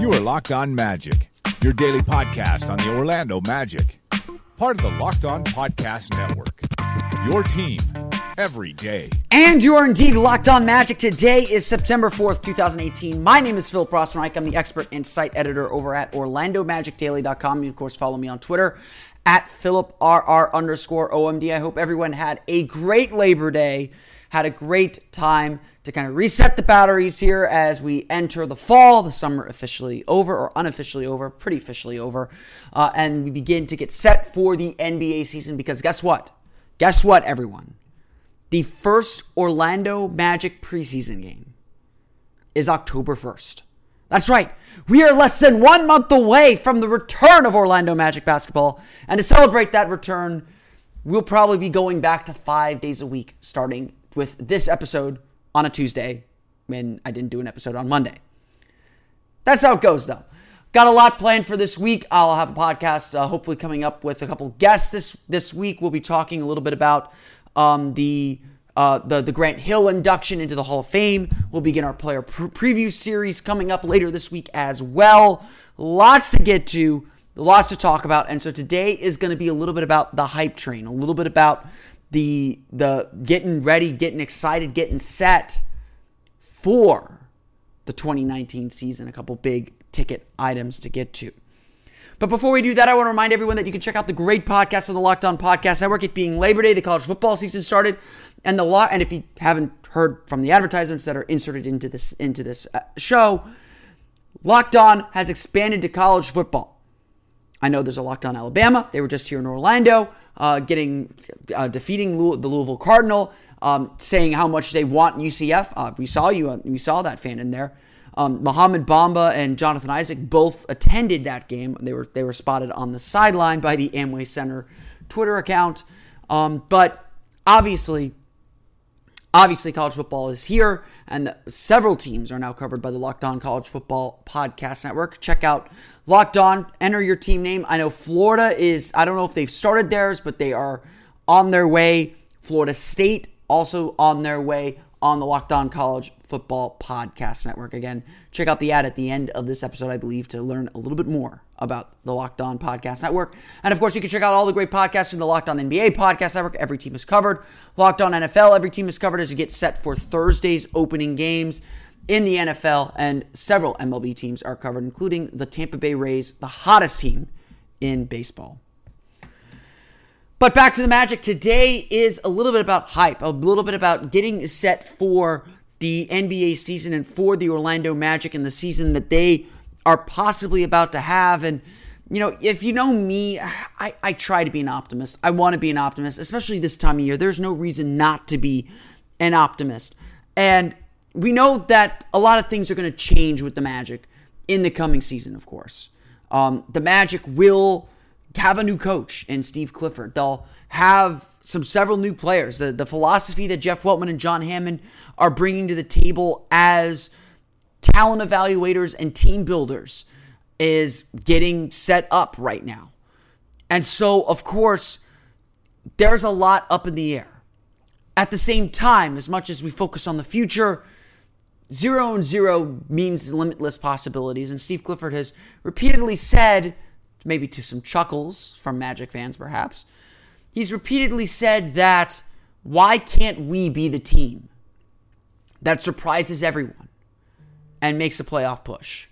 You are Locked On Magic, your daily podcast on the Orlando Magic, part of the Locked On Podcast Network. Your team every day. And you are indeed locked on magic. Today is September 4th, 2018. My name is Phil Rossman-Reich. I'm the expert and site editor over at OrlandoMagicDaily.com. You, of course, follow me on Twitter at Philip PhilipRR underscore OMD. I hope everyone had a great Labor Day, had a great time to kind of reset the batteries here as we enter the fall, the summer officially over or unofficially over, pretty officially over, uh, and we begin to get set for the NBA season because guess what? Guess what, everyone? The first Orlando Magic preseason game is October 1st. That's right. We are less than one month away from the return of Orlando Magic basketball. And to celebrate that return, we'll probably be going back to five days a week, starting with this episode on a Tuesday when I didn't do an episode on Monday. That's how it goes, though. Got a lot planned for this week. I'll have a podcast, uh, hopefully coming up with a couple guests this this week. We'll be talking a little bit about um, the uh, the the Grant Hill induction into the Hall of Fame. We'll begin our player pre- preview series coming up later this week as well. Lots to get to, lots to talk about, and so today is going to be a little bit about the hype train, a little bit about the the getting ready, getting excited, getting set for the 2019 season. A couple big ticket items to get to. But before we do that, I want to remind everyone that you can check out the great podcast on the Locked On Podcast Network. It being Labor Day, the college football season started, and the lot. And if you haven't heard from the advertisements that are inserted into this into this uh, show, Locked On has expanded to college football. I know there's a Locked On Alabama. They were just here in Orlando, uh, getting uh, defeating Louis, the Louisville Cardinal, um, saying how much they want UCF. Uh, we saw you. uh, We saw that fan in there. Um, Mohamed Bamba and Jonathan Isaac both attended that game. They were they were spotted on the sideline by the Amway Center Twitter account. Um, but obviously, obviously, college football is here, and the, several teams are now covered by the Locked On College Football Podcast Network. Check out Locked On. Enter your team name. I know Florida is. I don't know if they've started theirs, but they are on their way. Florida State also on their way on the Locked On College Football Podcast Network. Again, check out the ad at the end of this episode, I believe, to learn a little bit more about the Locked On Podcast Network. And of course, you can check out all the great podcasts in the Locked On NBA Podcast Network. Every team is covered. Locked On NFL, every team is covered as you get set for Thursday's opening games in the NFL. And several MLB teams are covered, including the Tampa Bay Rays, the hottest team in baseball. But back to the Magic. Today is a little bit about hype, a little bit about getting set for the NBA season and for the Orlando Magic and the season that they are possibly about to have. And, you know, if you know me, I, I try to be an optimist. I want to be an optimist, especially this time of year. There's no reason not to be an optimist. And we know that a lot of things are going to change with the Magic in the coming season, of course. Um, the Magic will have a new coach in Steve Clifford. They'll have some several new players. The, the philosophy that Jeff Weltman and John Hammond are bringing to the table as talent evaluators and team builders is getting set up right now. And so, of course, there's a lot up in the air. At the same time, as much as we focus on the future, zero and zero means limitless possibilities. And Steve Clifford has repeatedly said, maybe to some chuckles from Magic fans perhaps, he's repeatedly said that why can't we be the team that surprises everyone and makes a playoff push?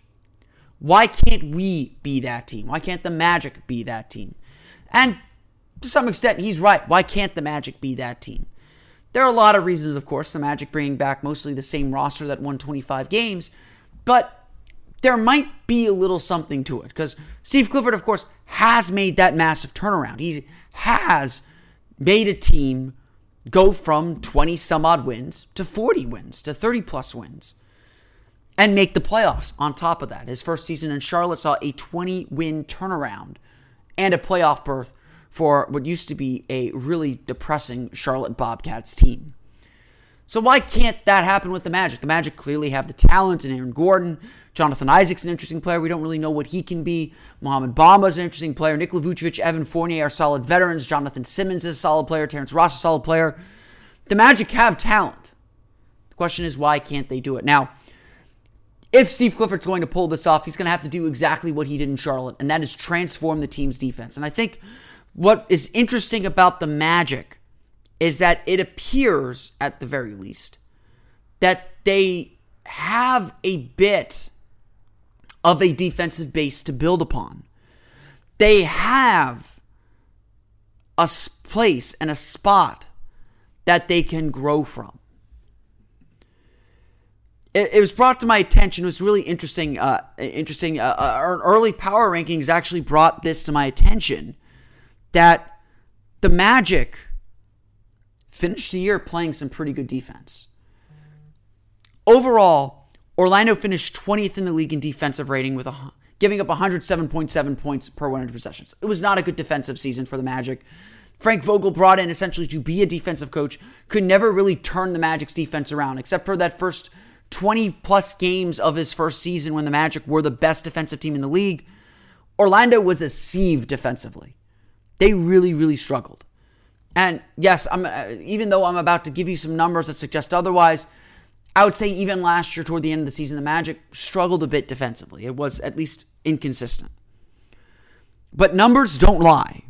Why can't we be that team? Why can't the Magic be that team? And to some extent, he's right. Why can't the Magic be that team? There are a lot of reasons, of course, the Magic bringing back mostly the same roster that won 25 games, but there might be a little something to it because Steve Clifford, of course, has made that massive turnaround. He has made a team go from 20 some odd wins to 40 wins to 30 plus wins and make the playoffs on top of that. His first season in Charlotte saw a 20 win turnaround and a playoff berth for what used to be a really depressing Charlotte Bobcats team. So why can't that happen with the Magic? The Magic clearly have the talent in Aaron Gordon. Jonathan Isaac's an interesting player. We don't really know what he can be. Mohamed Bamba's an interesting player. Nikola Vucevic, Evan Fournier are solid veterans. Jonathan Simmons is a solid player. Terrence Ross is a solid player. The Magic have talent. The question is, why can't they do it? Now, if Steve Clifford's going to pull this off, he's going to have to do exactly what he did in Charlotte, and that is transform the team's defense. And I think what is interesting about the Magic is that it appears, at the very least, that they have a bit of a defensive base to build upon. They have a place and a spot that they can grow from. It, was brought to my attention. It was really interesting. Uh, interesting. Uh, our early power rankings actually brought this to my attention that the Magic finished the year playing some pretty good defense. Overall, Orlando finished 20th in the league in defensive rating with a, giving up 107.7 points per 100 possessions. It was not a good defensive season for the Magic. Frank Vogel brought in essentially to be a defensive coach, could never really turn the Magic's defense around, except for that first 20 plus games of his first season when the Magic were the best defensive team in the league. Orlando was a sieve defensively. They really, really struggled. And yes, I'm uh, even though I'm about to give you some numbers that suggest otherwise, I would say even last year toward the end of the season, the Magic struggled a bit defensively. It was at least inconsistent. But numbers don't lie.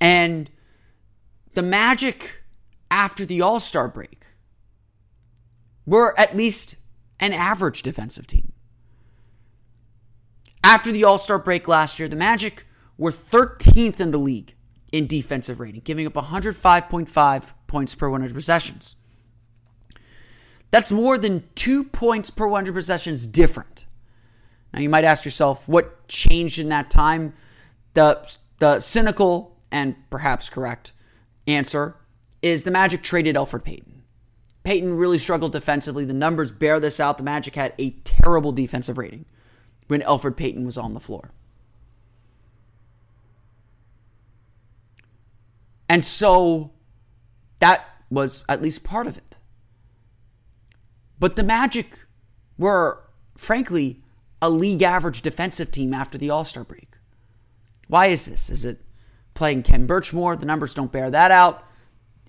And the Magic after the All Star break were at least an average defensive team. After the All Star break last year, the Magic were 13th in the league in defensive rating, giving up 105.5 points per 100 possessions. That's more than two points per 100 possessions different. Now, you might ask yourself, what changed in that time? The, the cynical and perhaps correct answer is the Magic traded Elfrid Payton. Payton really struggled defensively. The numbers bear this out. The Magic had a terrible defensive rating when Elfrid Payton was on the floor. And so that was at least part of it. But the Magic were, frankly, a league average defensive team after the All Star break. Why is this? Is it playing Khem Birch more? The numbers don't bear that out.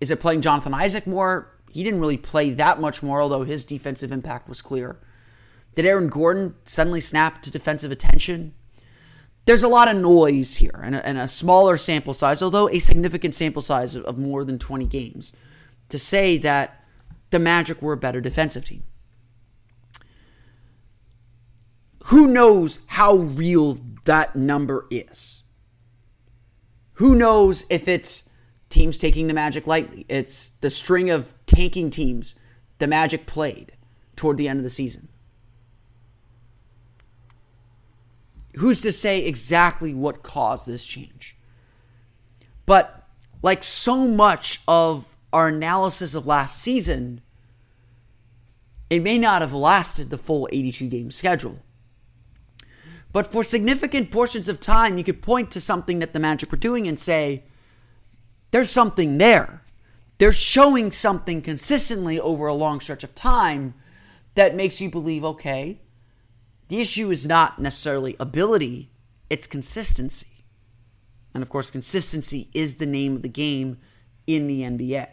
Is it playing Jonathan Isaac more? He didn't really play that much more, although his defensive impact was clear. Did Aaron Gordon suddenly snap to defensive attention? there's a lot of noise here and a, and a, smaller sample size, although a significant sample size of, of more than 20 games, to say that the Magic were a better defensive team. Who knows how real that number is? Who knows if it's teams taking the Magic lightly? It's the string of tanking teams the Magic played toward the end of the season. who's to say exactly what caused this change? But like so much of our analysis of last season, it may not have lasted the full 82 game schedule. But for significant portions of time, you could point to something that the Magic were doing and say, there's something there. They're showing something consistently over a long stretch of time that makes you believe, okay, the issue is not necessarily ability, it's consistency. And of course, consistency is the name of the game in the NBA.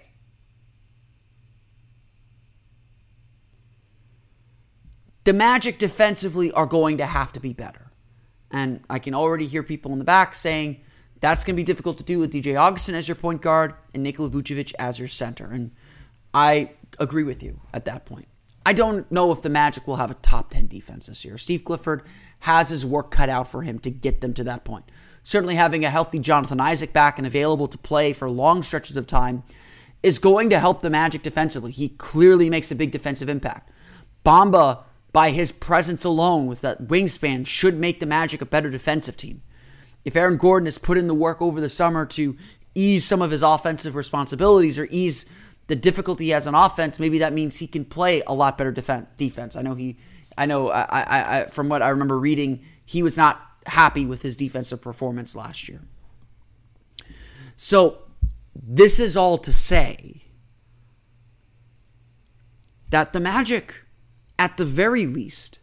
The Magic defensively are going to have to be better. And I can already hear people in the back saying that's going to be difficult to do with DJ Augustin as your point guard and Nikola Vucevic as your center. And I agree with you at that point. I don't know if the Magic will have a top 10 defense this year. Steve Clifford has his work cut out for him to get them to that point. Certainly, having a healthy Jonathan Isaac back and available to play for long stretches of time is going to help the Magic defensively. He clearly makes a big defensive impact. Bamba, by his presence alone with that wingspan, should make the Magic a better defensive team. If Aaron Gordon has put in the work over the summer to ease some of his offensive responsibilities or ease the difficulty he has on offense, maybe that means he can play a lot better defen- defense. I know he, I know, I, I, I, from what I remember reading, he was not happy with his defensive performance last year. So, this is all to say that the Magic, at the very least,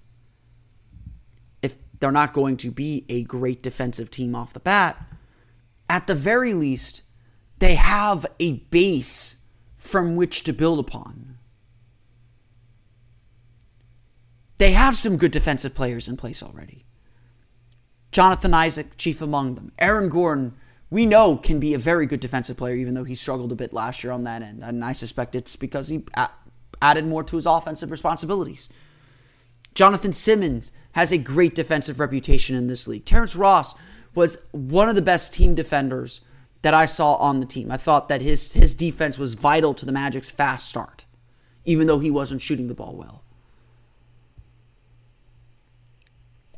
if they're not going to be a great defensive team off the bat, at the very least, they have a base from which to build upon. They have some good defensive players in place already. Jonathan Isaac, chief among them. Aaron Gordon, we know, can be a very good defensive player, even though he struggled a bit last year on that end. And I suspect it's because he uh, added more to his offensive responsibilities. Jonathan Simmons has a great defensive reputation in this league. Terrence Ross was one of the best team defenders that I saw on the team. I thought that his his defense was vital to the Magic's fast start, even though he wasn't shooting the ball well.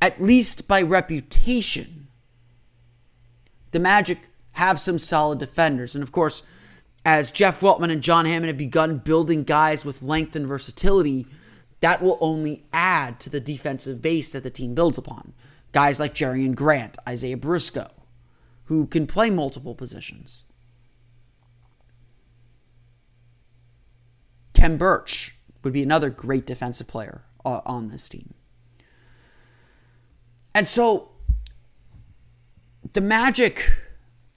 At least by reputation, the Magic have some solid defenders. And of course, as Jeff Weltman and John Hammond have begun building guys with length and versatility, that will only add to the defensive base that the team builds upon. Guys like Jerian Grant, Isaiah Briscoe, who can play multiple positions. Khem Birch would be another great defensive player uh, on this team. And so the Magic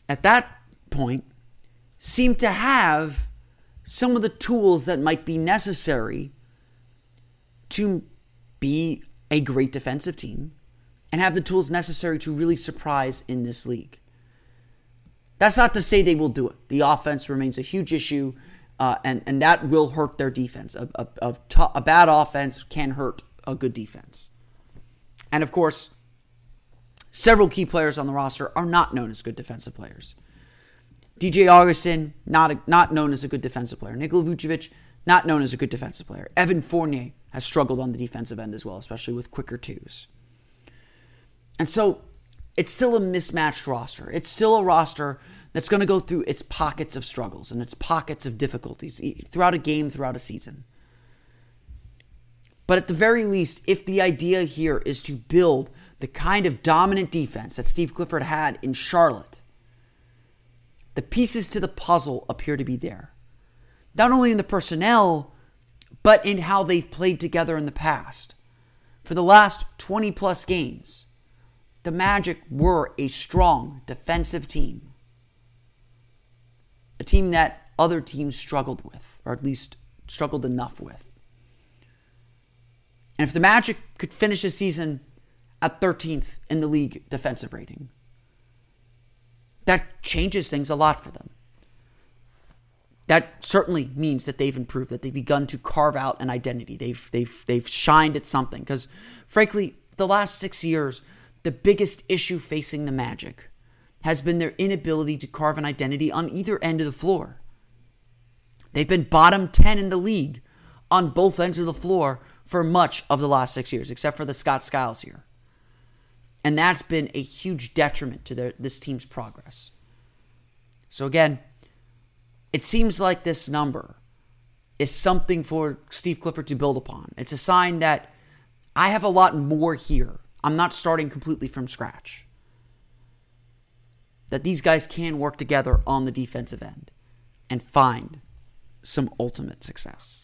at that point seemed to have some of the tools that might be necessary to be a great defensive team and have the tools necessary to really surprise in this league. That's not to say they will do it. The offense remains a huge issue, uh, and and that will hurt their defense. A, a, a, t- a bad offense can hurt a good defense, and of course, several key players on the roster are not known as good defensive players. DJ Augustin, not a, not known as a good defensive player. Nikola Vucevic, not known as a good defensive player. Evan Fournier has struggled on the defensive end as well, especially with quicker twos. And so it's still a mismatched roster. It's still a roster that's going to go through its pockets of struggles and its pockets of difficulties throughout a game, throughout a season. But at the very least, if the idea here is to build the kind of dominant defense that Steve Clifford had in Charlotte, the pieces to the puzzle appear to be there. Not only in the personnel, but in how they've played together in the past. For the last 20 plus games, the Magic were a strong defensive team. A team that other teams struggled with, or at least struggled enough with. And if the Magic could finish the season at 13th in the league defensive rating, that changes things a lot for them. That certainly means that they've improved, that they've begun to carve out an identity. They've they've they've shined at something. Because frankly, the last six years, the biggest issue facing the Magic has been their inability to carve an identity on either end of the floor. They've been bottom 10 in the league on both ends of the floor for much of the last six years, except for the Scott Skiles year. And that's been a huge detriment to their, this team's progress. So, again, it seems like this number is something for Steve Clifford to build upon. It's a sign that I have a lot more here I'm not starting completely from scratch. That these guys can work together on the defensive end and find some ultimate success.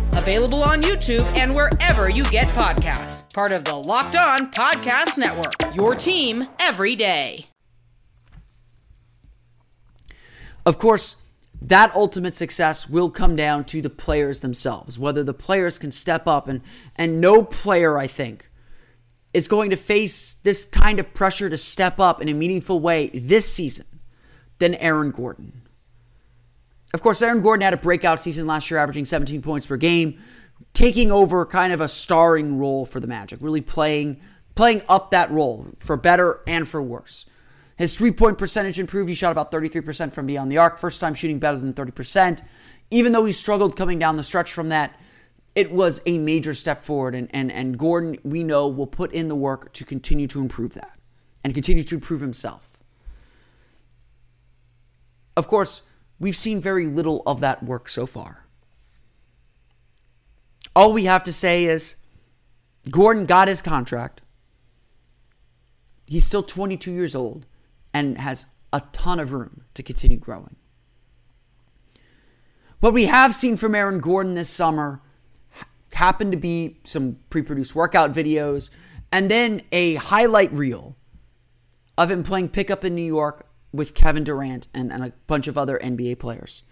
available on YouTube and wherever you get podcasts. Part of the Locked On Podcast Network, your team every day. Of course, that ultimate success will come down to the players themselves, whether the players can step up and and no player I think is going to face this kind of pressure to step up in a meaningful way this season than Aaron Gordon. Of course, Aaron Gordon had a breakout season last year, averaging 17 points per game, taking over kind of a starring role for the Magic, really playing playing up that role for better and for worse. His three point percentage improved. He shot about 33% from beyond the arc, first time shooting better than 30%. Even though he struggled coming down the stretch from that, it was a major step forward. And, and, and Gordon, we know, will put in the work to continue to improve that and continue to improve himself. Of course, we've seen very little of that work so far. All we have to say is Gordon got his contract. He's still 22 years old and has a ton of room to continue growing. What we have seen from Aaron Gordon this summer happened to be some pre produced workout videos and then a highlight reel of him playing pickup in New York with Kevin Durant and, and a bunch of other NBA players.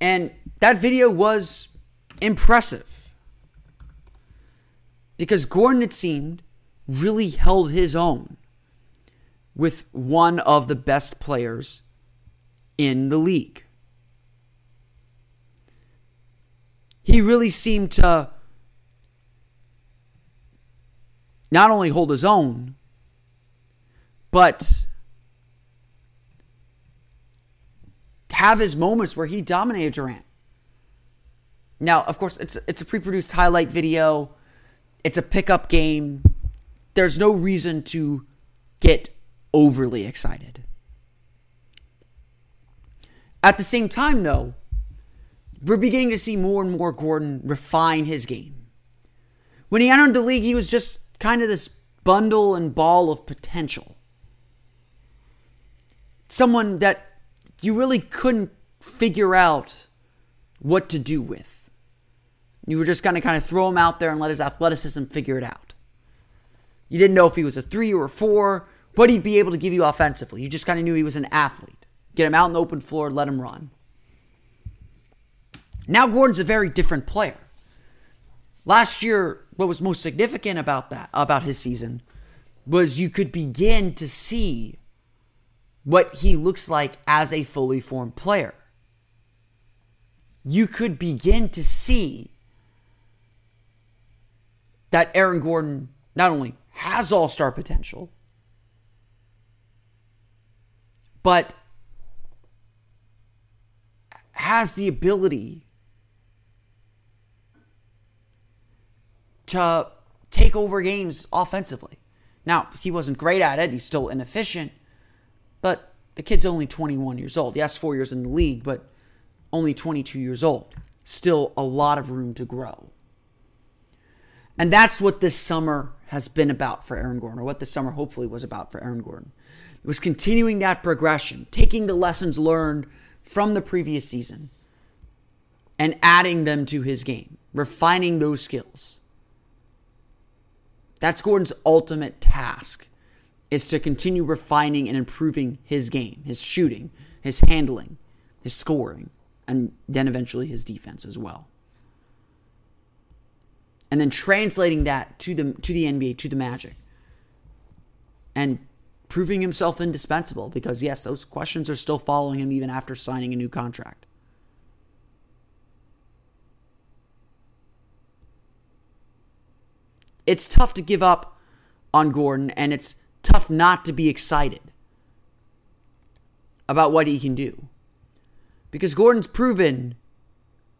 And that video was impressive because Gordon, it seemed, really held his own with one of the best players in the league. He really seemed to not only hold his own, but have his moments where he dominated Durant. Now, of course, it's it's a pre-produced highlight video. It's a pickup game. There's no reason to get overly excited. At the same time, though, we're beginning to see more and more Gordon refine his game. When he entered the league, he was just kind of this bundle and ball of potential. Someone that you really couldn't figure out what to do with. You were just going to kind of throw him out there and let his athleticism figure it out. You didn't know if he was a three or a four what he'd be able to give you offensively. You just kind of knew he was an athlete. Get him out in the open floor, let him run. Now Gordon's a very different player. Last year, what was most significant about that, about his season, was you could begin to see what he looks like as a fully formed player. You could begin to see that Aaron Gordon not only has all star potential, but has the ability to take over games offensively. Now, he wasn't great at it, he's still inefficient, but the kid's only 21 years old. Yes, four years in the league, but only 22 years old. Still a lot of room to grow. And that's what this summer has been about for Aaron Gordon, or what this summer hopefully was about for Aaron Gordon. It was continuing that progression, taking the lessons learned from the previous season and adding them to his game, refining those skills. That's Gordon's ultimate task is to continue refining and improving his game, his shooting, his handling, his scoring, and then eventually his defense as well. And then translating that to the to the NBA, to the Magic. And proving himself indispensable because, yes, those questions are still following him even after signing a new contract. It's tough to give up on Gordon, and it's tough not to be excited about what he can do. Because Gordon's proven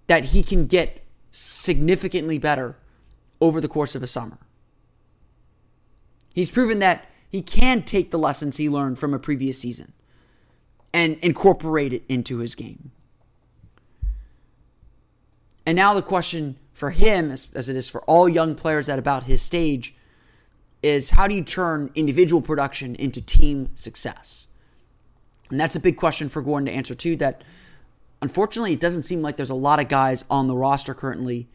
that he can get significantly better over the course of a summer. He's proven that he can take the lessons he learned from a previous season and incorporate it into his game. And now the question for him, as, as it is for all young players at about his stage, is how do you turn individual production into team success? And that's a big question for Gordon to answer too. That unfortunately, it doesn't seem like there's a lot of guys on the roster currently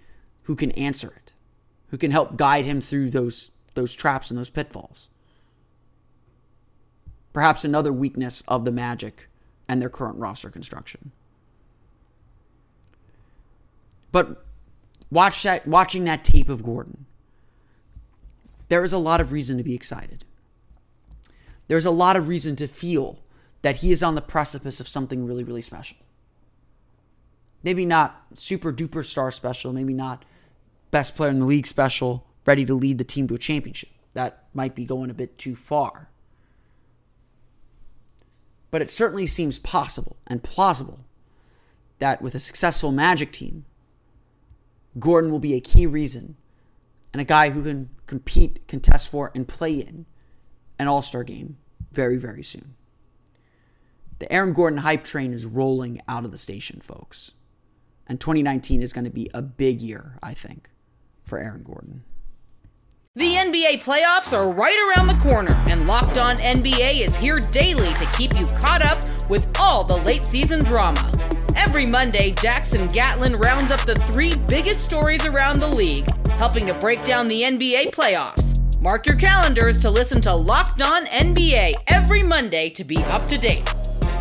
who can answer it, who can help guide him through those those traps and those pitfalls. Perhaps another weakness of the Magic and their current roster construction. But watch that watching that tape of Gordon. There is a lot of reason to be excited. There's a lot of reason to feel that he is on the precipice of something really, really special. Maybe not super duper star special, maybe not best player in the league special, ready to lead the team to a championship. That might be going a bit too far. But it certainly seems possible and plausible that with a successful Magic team, Gordon will be a key reason and a guy who can compete, contest for, and play in an All Star game very, very soon. The Aaron Gordon hype train is rolling out of the station, folks. And 2019 is going to be a big year, I think, for Aaron Gordon. The NBA playoffs are right around the corner, and Locked On NBA is here daily to keep you caught up with all the late season drama. Every Monday, Jackson Gatlin rounds up the three biggest stories around the league, helping to break down the NBA playoffs. Mark your calendars to listen to Locked On NBA every Monday to be up to date.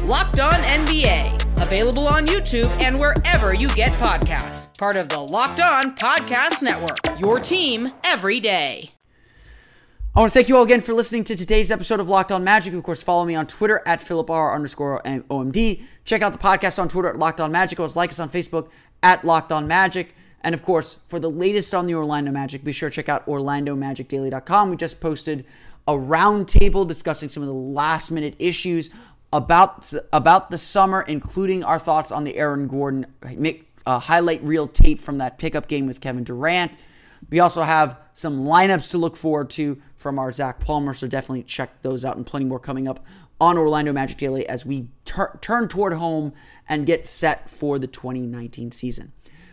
Locked On NBA, available on YouTube and wherever you get podcasts. Part of the Locked On Podcast Network. Your team every day. I want to thank you all again for listening to today's episode of Locked On Magic. Of course, follow me on Twitter at PhilipR underscore OMD. Check out the podcast on Twitter at Locked On Magic. Also, like us on Facebook at Locked On Magic. And of course, for the latest on the Orlando Magic, be sure to check out OrlandoMagicDaily.com. We just posted a roundtable discussing some of the last minute issues about about the summer, including our thoughts on the Aaron Gordon uh, highlight reel tape from that pickup game with Kevin Durant. We also have some lineups to look forward to from our Zach Palmer, so definitely check those out and plenty more coming up on Orlando Magic Daily as we tur- turn toward home and get set for the 2019 season.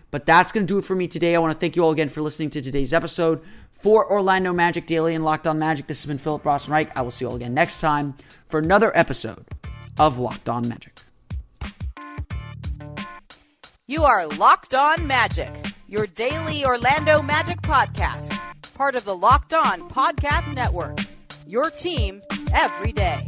But that's going to do it for me today. I want to thank you all again for listening to today's episode. For Orlando Magic Daily and Locked On Magic, this has been Philip Rossman-Reich. I will see you all again next time for another episode of Locked On Magic. You are Locked On Magic, your daily Orlando Magic podcast, part of the Locked On Podcast Network. Your team every day.